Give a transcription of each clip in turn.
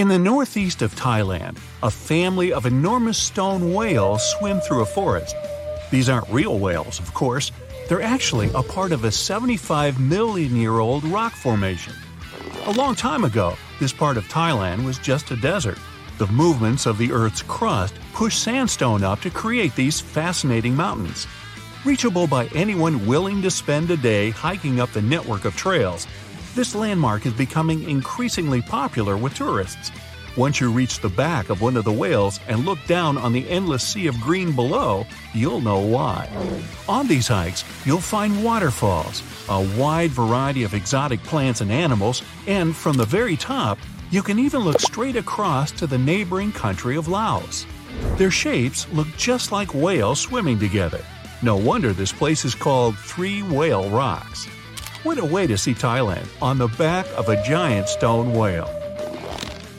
In the northeast of Thailand, a family of enormous stone whales swim through a forest. These aren't real whales, of course, they're actually a part of a 75 million year old rock formation. A long time ago, this part of Thailand was just a desert. The movements of the Earth's crust push sandstone up to create these fascinating mountains. Reachable by anyone willing to spend a day hiking up the network of trails, this landmark is becoming increasingly popular with tourists. Once you reach the back of one of the whales and look down on the endless sea of green below, you'll know why. On these hikes, you'll find waterfalls, a wide variety of exotic plants and animals, and from the very top, you can even look straight across to the neighboring country of Laos. Their shapes look just like whales swimming together. No wonder this place is called Three Whale Rocks. What a way to see Thailand on the back of a giant stone whale.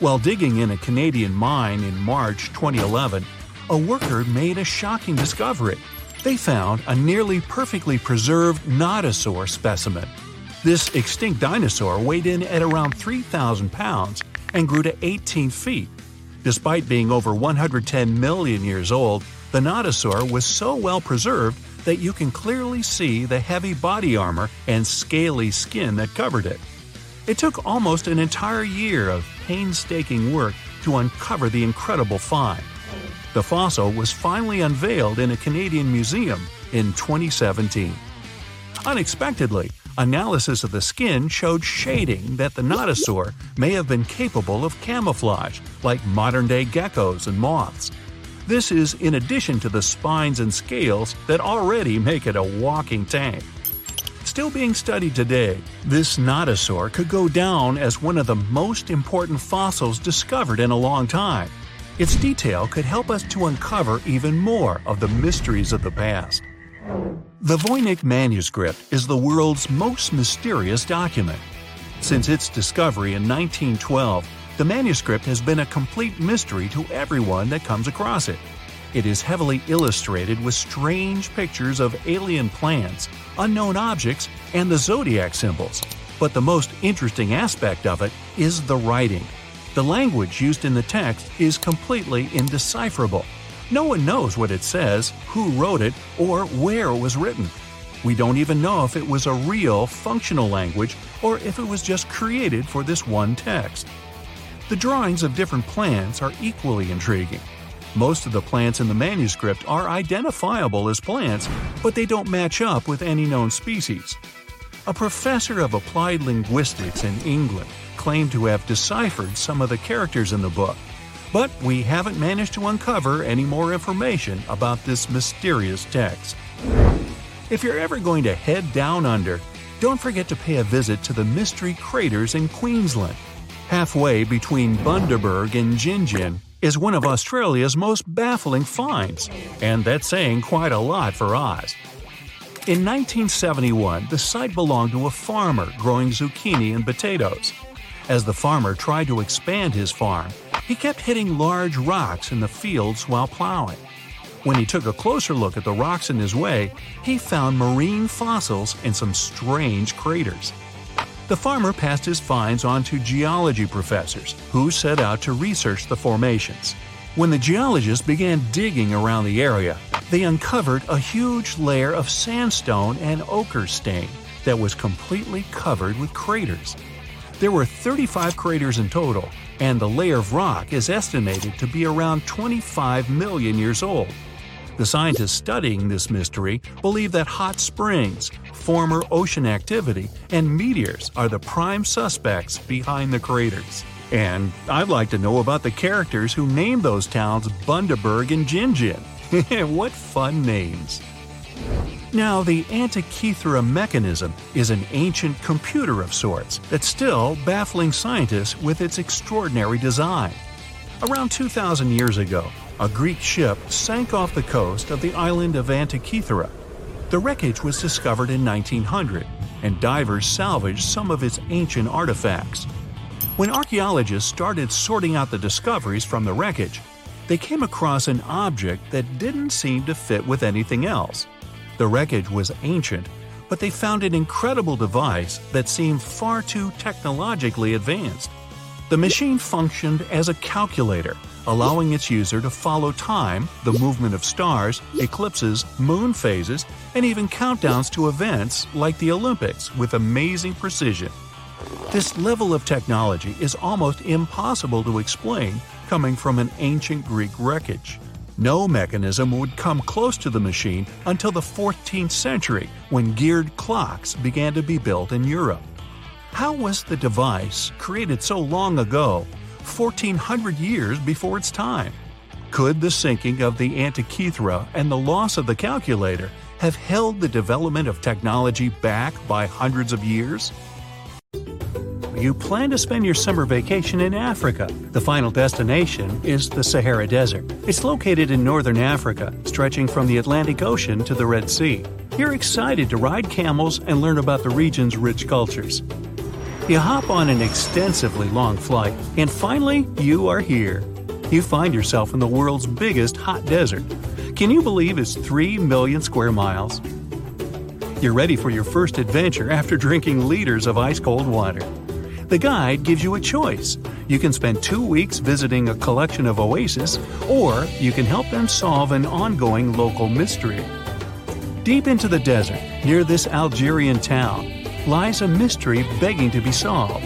While digging in a Canadian mine in March 2011, a worker made a shocking discovery. They found a nearly perfectly preserved nodosaur specimen. This extinct dinosaur weighed in at around 3,000 pounds and grew to 18 feet. Despite being over 110 million years old, the nodosaur was so well preserved that you can clearly see the heavy body armor and scaly skin that covered it. It took almost an entire year of painstaking work to uncover the incredible find. The fossil was finally unveiled in a Canadian museum in 2017. Unexpectedly, analysis of the skin showed shading that the nodosaur may have been capable of camouflage, like modern day geckos and moths. This is in addition to the spines and scales that already make it a walking tank. Still being studied today, this nodosaur could go down as one of the most important fossils discovered in a long time. Its detail could help us to uncover even more of the mysteries of the past. The Voynich manuscript is the world's most mysterious document. Since its discovery in 1912, the manuscript has been a complete mystery to everyone that comes across it. It is heavily illustrated with strange pictures of alien plants, unknown objects, and the zodiac symbols. But the most interesting aspect of it is the writing. The language used in the text is completely indecipherable. No one knows what it says, who wrote it, or where it was written. We don't even know if it was a real, functional language or if it was just created for this one text. The drawings of different plants are equally intriguing. Most of the plants in the manuscript are identifiable as plants, but they don't match up with any known species. A professor of applied linguistics in England claimed to have deciphered some of the characters in the book, but we haven't managed to uncover any more information about this mysterious text. If you're ever going to head down under, don't forget to pay a visit to the Mystery Craters in Queensland. Halfway between Bundaberg and Gingin is one of Australia's most baffling finds, and that's saying quite a lot for Oz. In 1971, the site belonged to a farmer growing zucchini and potatoes. As the farmer tried to expand his farm, he kept hitting large rocks in the fields while plowing. When he took a closer look at the rocks in his way, he found marine fossils and some strange craters. The farmer passed his finds on to geology professors, who set out to research the formations. When the geologists began digging around the area, they uncovered a huge layer of sandstone and ochre stain that was completely covered with craters. There were 35 craters in total, and the layer of rock is estimated to be around 25 million years old. The scientists studying this mystery believe that hot springs, former ocean activity, and meteors are the prime suspects behind the craters. And I'd like to know about the characters who named those towns Bundaberg and Gingin. what fun names! Now, the Antikythera mechanism is an ancient computer of sorts that's still baffling scientists with its extraordinary design. Around 2,000 years ago, a Greek ship sank off the coast of the island of Antikythera. The wreckage was discovered in 1900, and divers salvaged some of its ancient artifacts. When archaeologists started sorting out the discoveries from the wreckage, they came across an object that didn't seem to fit with anything else. The wreckage was ancient, but they found an incredible device that seemed far too technologically advanced. The machine functioned as a calculator, allowing its user to follow time, the movement of stars, eclipses, moon phases, and even countdowns to events like the Olympics with amazing precision. This level of technology is almost impossible to explain coming from an ancient Greek wreckage. No mechanism would come close to the machine until the 14th century when geared clocks began to be built in Europe. How was the device, created so long ago, 1400 years before its time? Could the sinking of the Antikythera and the loss of the calculator have held the development of technology back by hundreds of years? You plan to spend your summer vacation in Africa. The final destination is the Sahara Desert. It's located in northern Africa, stretching from the Atlantic Ocean to the Red Sea. You're excited to ride camels and learn about the region's rich cultures. You hop on an extensively long flight, and finally, you are here. You find yourself in the world's biggest hot desert. Can you believe it's 3 million square miles? You're ready for your first adventure after drinking liters of ice cold water. The guide gives you a choice. You can spend two weeks visiting a collection of oases, or you can help them solve an ongoing local mystery. Deep into the desert, near this Algerian town, lies a mystery begging to be solved.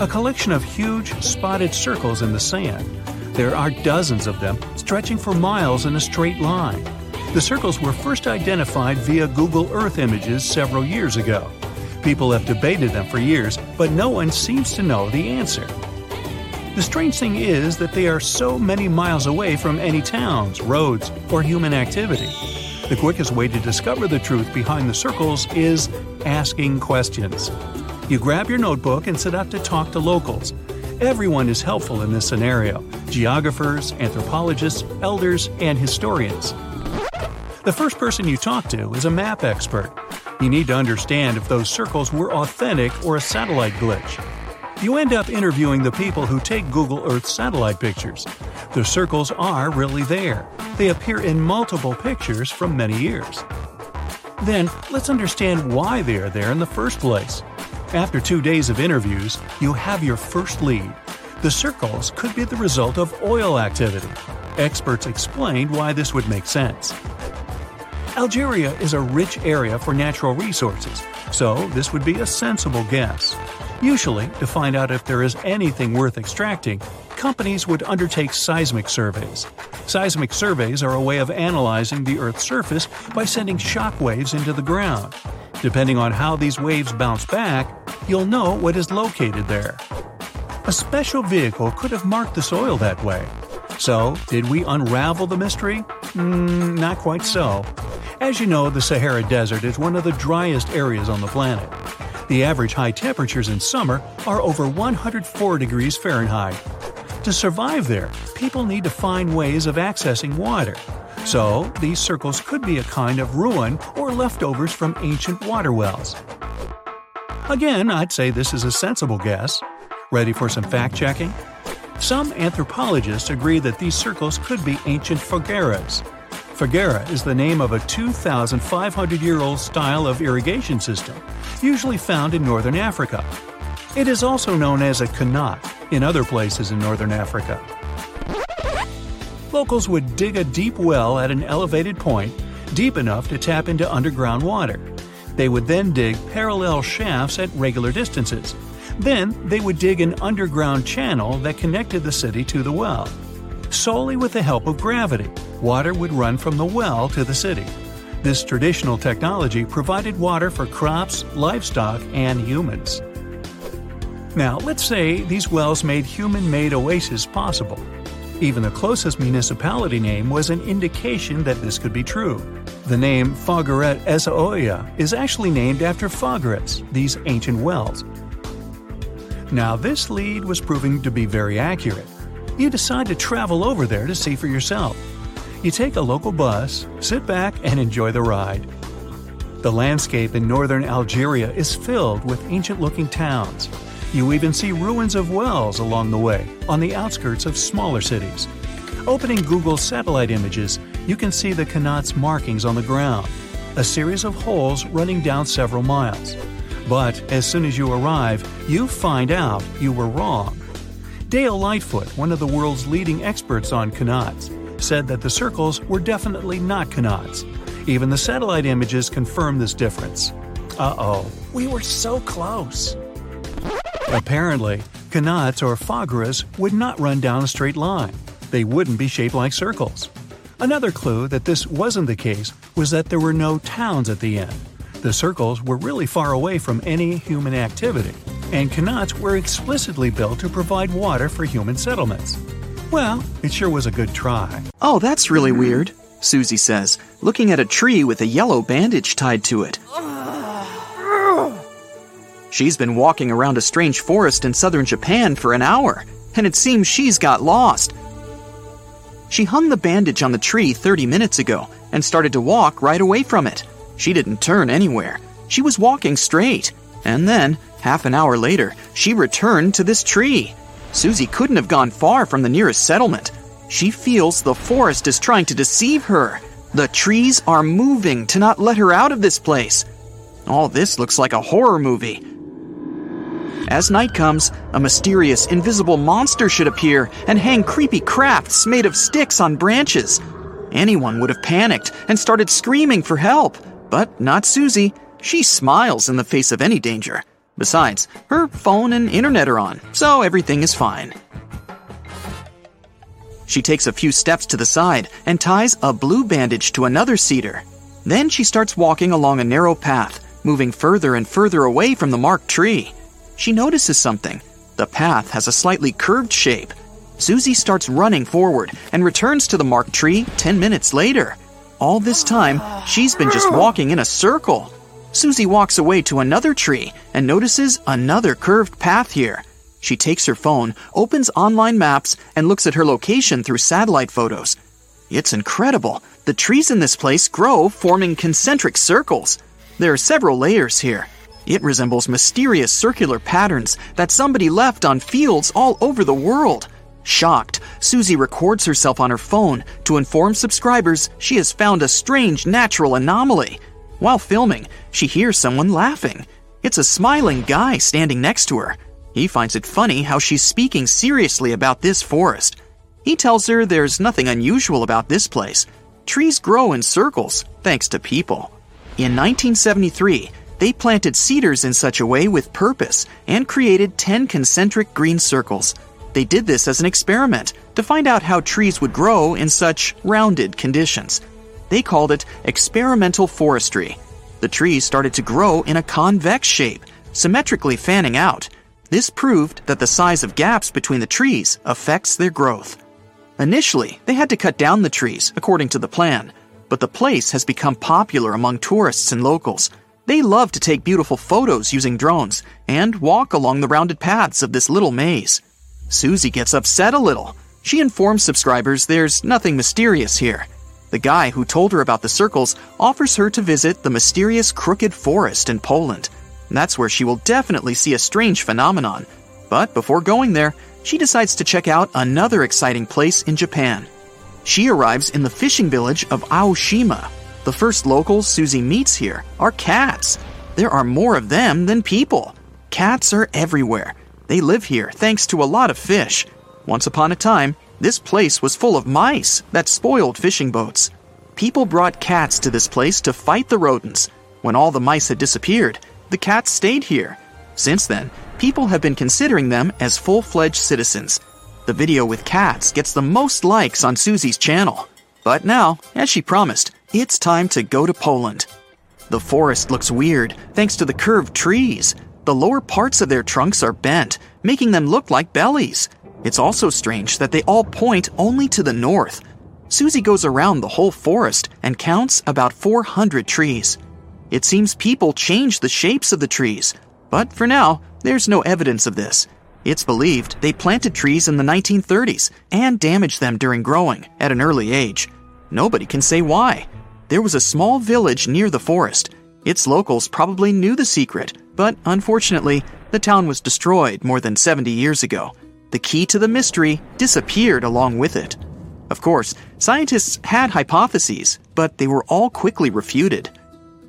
A collection of huge, spotted circles in the sand. There are dozens of them, stretching for miles in a straight line. The circles were first identified via Google Earth images several years ago. People have debated them for years, but no one seems to know the answer. The strange thing is that they are so many miles away from any towns, roads, or human activity. The quickest way to discover the truth behind the circles is asking questions. You grab your notebook and set out to talk to locals. Everyone is helpful in this scenario geographers, anthropologists, elders, and historians. The first person you talk to is a map expert. You need to understand if those circles were authentic or a satellite glitch. You end up interviewing the people who take Google Earth satellite pictures. The circles are really there. They appear in multiple pictures from many years. Then, let's understand why they are there in the first place. After two days of interviews, you have your first lead. The circles could be the result of oil activity. Experts explained why this would make sense. Algeria is a rich area for natural resources, so this would be a sensible guess. Usually, to find out if there is anything worth extracting, companies would undertake seismic surveys. Seismic surveys are a way of analyzing the Earth's surface by sending shock waves into the ground. Depending on how these waves bounce back, you'll know what is located there. A special vehicle could have marked the soil that way. So, did we unravel the mystery? Mm, not quite so. As you know, the Sahara Desert is one of the driest areas on the planet. The average high temperatures in summer are over 104 degrees Fahrenheit. To survive there, people need to find ways of accessing water. So, these circles could be a kind of ruin or leftovers from ancient water wells. Again, I'd say this is a sensible guess. Ready for some fact checking? Some anthropologists agree that these circles could be ancient foggaras. Foggara is the name of a 2,500 year old style of irrigation system, usually found in northern Africa. It is also known as a qanat in other places in northern Africa. Locals would dig a deep well at an elevated point, deep enough to tap into underground water. They would then dig parallel shafts at regular distances. Then they would dig an underground channel that connected the city to the well solely with the help of gravity. Water would run from the well to the city. This traditional technology provided water for crops, livestock, and humans. Now, let's say these wells made human made oases possible. Even the closest municipality name was an indication that this could be true. The name Fogueret Essaouira is actually named after Foguerets, these ancient wells. Now, this lead was proving to be very accurate you decide to travel over there to see for yourself. You take a local bus, sit back, and enjoy the ride. The landscape in northern Algeria is filled with ancient looking towns. You even see ruins of wells along the way, on the outskirts of smaller cities. Opening Google satellite images, you can see the qanat's markings on the ground, a series of holes running down several miles. But as soon as you arrive, you find out you were wrong. Dale Lightfoot, one of the world's leading experts on qanats, said that the circles were definitely not qanats. Even the satellite images confirm this difference. Uh oh, we were so close. Apparently, qanats or foggaras would not run down a straight line. They wouldn't be shaped like circles. Another clue that this wasn't the case was that there were no towns at the end. The circles were really far away from any human activity, and qanats were explicitly built to provide water for human settlements. Well, it sure was a good try. Oh, that's really weird, Susie says, looking at a tree with a yellow bandage tied to it. She's been walking around a strange forest in southern Japan for an hour, and it seems she's got lost. She hung the bandage on the tree 30 minutes ago and started to walk right away from it. She didn't turn anywhere. She was walking straight. And then, half an hour later, she returned to this tree. Susie couldn't have gone far from the nearest settlement. She feels the forest is trying to deceive her. The trees are moving to not let her out of this place. All this looks like a horror movie. As night comes, a mysterious, invisible monster should appear and hang creepy crafts made of sticks on branches. Anyone would have panicked and started screaming for help, but not Susie. She smiles in the face of any danger. Besides, her phone and internet are on, so everything is fine. She takes a few steps to the side and ties a blue bandage to another cedar. Then she starts walking along a narrow path, moving further and further away from the marked tree. She notices something. The path has a slightly curved shape. Susie starts running forward and returns to the marked tree 10 minutes later. All this time, she's been just walking in a circle. Susie walks away to another tree and notices another curved path here. She takes her phone, opens online maps, and looks at her location through satellite photos. It's incredible. The trees in this place grow, forming concentric circles. There are several layers here. It resembles mysterious circular patterns that somebody left on fields all over the world. Shocked, Susie records herself on her phone to inform subscribers she has found a strange natural anomaly. While filming, she hears someone laughing. It's a smiling guy standing next to her. He finds it funny how she's speaking seriously about this forest. He tells her there's nothing unusual about this place. Trees grow in circles, thanks to people. In 1973, they planted cedars in such a way with purpose and created 10 concentric green circles. They did this as an experiment to find out how trees would grow in such rounded conditions. They called it experimental forestry. The trees started to grow in a convex shape, symmetrically fanning out. This proved that the size of gaps between the trees affects their growth. Initially, they had to cut down the trees, according to the plan, but the place has become popular among tourists and locals. They love to take beautiful photos using drones and walk along the rounded paths of this little maze. Susie gets upset a little. She informs subscribers there's nothing mysterious here. The guy who told her about the circles offers her to visit the mysterious Crooked Forest in Poland. That's where she will definitely see a strange phenomenon. But before going there, she decides to check out another exciting place in Japan. She arrives in the fishing village of Aoshima. The first locals Susie meets here are cats. There are more of them than people. Cats are everywhere. They live here thanks to a lot of fish. Once upon a time, this place was full of mice that spoiled fishing boats. People brought cats to this place to fight the rodents. When all the mice had disappeared, the cats stayed here. Since then, people have been considering them as full fledged citizens. The video with cats gets the most likes on Susie's channel. But now, as she promised, it's time to go to Poland. The forest looks weird thanks to the curved trees. The lower parts of their trunks are bent, making them look like bellies. It's also strange that they all point only to the north. Susie goes around the whole forest and counts about 400 trees. It seems people change the shapes of the trees, but for now, there's no evidence of this. It's believed they planted trees in the 1930s and damaged them during growing at an early age. Nobody can say why. There was a small village near the forest. Its locals probably knew the secret, but unfortunately, the town was destroyed more than 70 years ago the key to the mystery disappeared along with it. Of course, scientists had hypotheses, but they were all quickly refuted.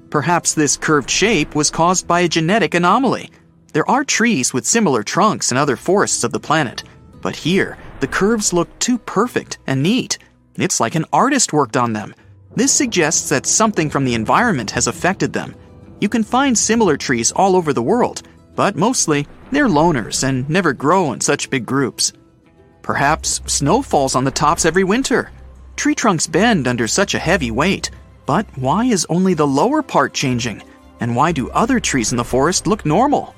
Perhaps this curved shape was caused by a genetic anomaly. There are trees with similar trunks in other forests of the planet. But here, the curves look too perfect and neat. It's like an artist worked on them. This suggests that something from the environment has affected them. You can find similar trees all over the world, but mostly they're loners and never grow in such big groups. Perhaps snow falls on the tops every winter. Tree trunks bend under such a heavy weight. But why is only the lower part changing? And why do other trees in the forest look normal?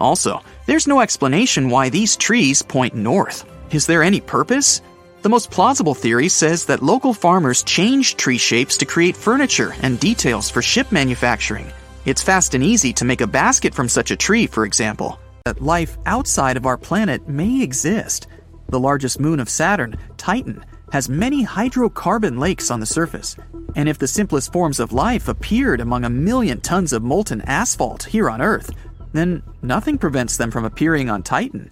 Also, there's no explanation why these trees point north. Is there any purpose? The most plausible theory says that local farmers changed tree shapes to create furniture and details for ship manufacturing. It's fast and easy to make a basket from such a tree, for example. That life outside of our planet may exist. The largest moon of Saturn, Titan, has many hydrocarbon lakes on the surface. And if the simplest forms of life appeared among a million tons of molten asphalt here on Earth, then nothing prevents them from appearing on Titan.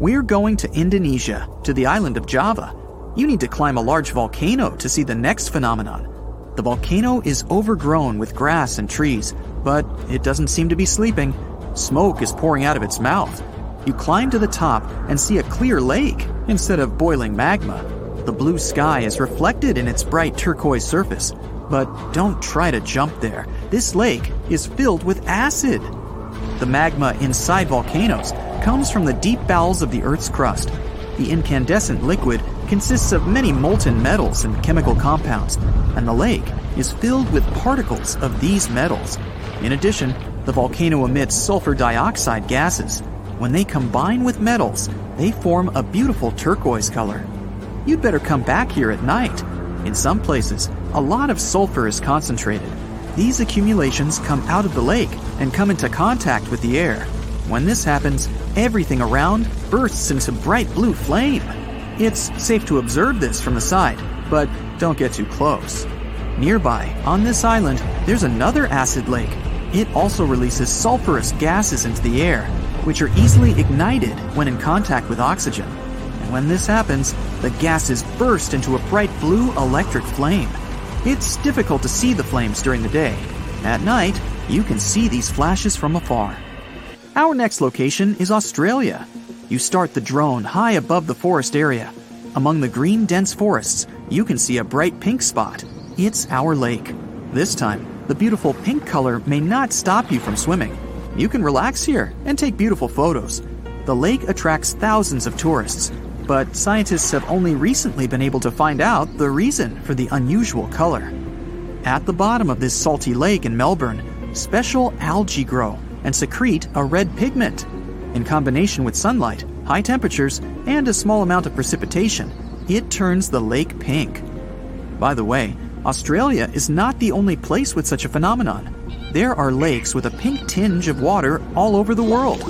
We're going to Indonesia, to the island of Java. You need to climb a large volcano to see the next phenomenon. The volcano is overgrown with grass and trees, but it doesn't seem to be sleeping. Smoke is pouring out of its mouth. You climb to the top and see a clear lake instead of boiling magma. The blue sky is reflected in its bright turquoise surface. But don't try to jump there. This lake is filled with acid. The magma inside volcanoes comes from the deep bowels of the Earth's crust. The incandescent liquid consists of many molten metals and chemical compounds, and the lake is filled with particles of these metals. In addition, the volcano emits sulfur dioxide gases. When they combine with metals, they form a beautiful turquoise color. You'd better come back here at night. In some places, a lot of sulfur is concentrated. These accumulations come out of the lake and come into contact with the air. When this happens, everything around bursts into bright blue flame. It's safe to observe this from the side, but don't get too close. Nearby, on this island, there's another acid lake. It also releases sulfurous gases into the air, which are easily ignited when in contact with oxygen. And when this happens, the gases burst into a bright blue electric flame. It's difficult to see the flames during the day. At night, you can see these flashes from afar. Our next location is Australia. You start the drone high above the forest area. Among the green dense forests, you can see a bright pink spot. It's our lake. This time, the beautiful pink color may not stop you from swimming. You can relax here and take beautiful photos. The lake attracts thousands of tourists, but scientists have only recently been able to find out the reason for the unusual color. At the bottom of this salty lake in Melbourne, special algae grow and secrete a red pigment. In combination with sunlight, high temperatures, and a small amount of precipitation, it turns the lake pink. By the way, Australia is not the only place with such a phenomenon. There are lakes with a pink tinge of water all over the world.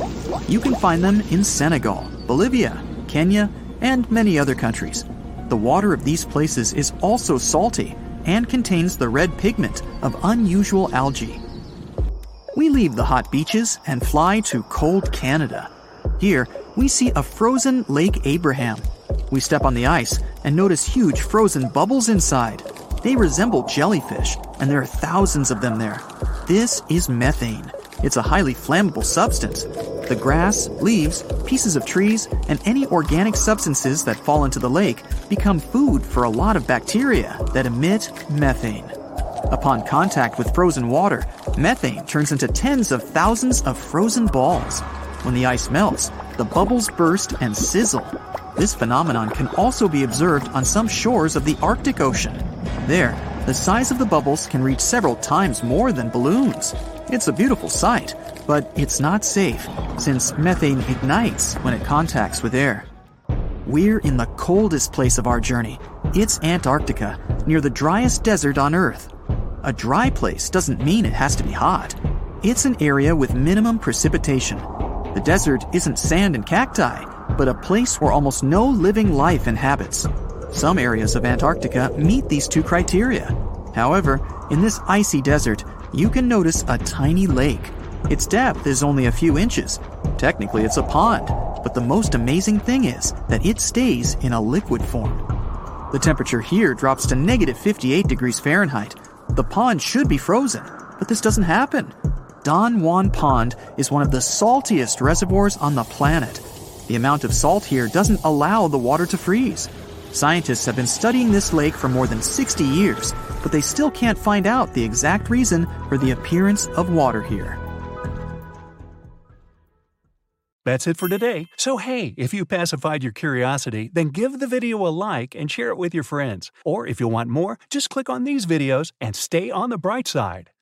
You can find them in Senegal, Bolivia, Kenya, and many other countries. The water of these places is also salty and contains the red pigment of unusual algae. We leave the hot beaches and fly to cold Canada. Here, we see a frozen Lake Abraham. We step on the ice and notice huge frozen bubbles inside. They resemble jellyfish, and there are thousands of them there. This is methane. It's a highly flammable substance. The grass, leaves, pieces of trees, and any organic substances that fall into the lake become food for a lot of bacteria that emit methane. Upon contact with frozen water, methane turns into tens of thousands of frozen balls. When the ice melts, the bubbles burst and sizzle. This phenomenon can also be observed on some shores of the Arctic Ocean. There, the size of the bubbles can reach several times more than balloons. It's a beautiful sight, but it's not safe since methane ignites when it contacts with air. We're in the coldest place of our journey. It's Antarctica, near the driest desert on Earth. A dry place doesn't mean it has to be hot. It's an area with minimum precipitation. The desert isn't sand and cacti, but a place where almost no living life inhabits. Some areas of Antarctica meet these two criteria. However, in this icy desert, you can notice a tiny lake. Its depth is only a few inches. Technically, it's a pond, but the most amazing thing is that it stays in a liquid form. The temperature here drops to negative 58 degrees Fahrenheit, the pond should be frozen, but this doesn't happen. Don Juan Pond is one of the saltiest reservoirs on the planet. The amount of salt here doesn't allow the water to freeze. Scientists have been studying this lake for more than 60 years, but they still can't find out the exact reason for the appearance of water here. That's it for today. So, hey, if you pacified your curiosity, then give the video a like and share it with your friends. Or if you want more, just click on these videos and stay on the bright side.